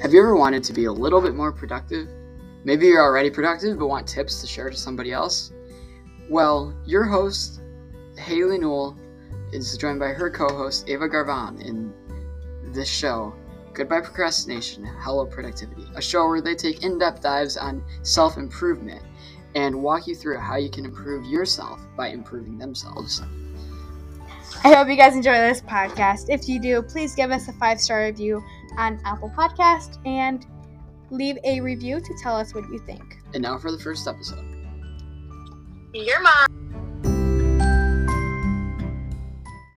Have you ever wanted to be a little bit more productive? Maybe you're already productive but want tips to share to somebody else? Well, your host, Haley Newell, is joined by her co host, Ava Garvan, in this show, Goodbye Procrastination, Hello Productivity, a show where they take in depth dives on self improvement and walk you through how you can improve yourself by improving themselves. I hope you guys enjoy this podcast. If you do, please give us a five star review on Apple Podcast and leave a review to tell us what you think. And now for the first episode. Your mom.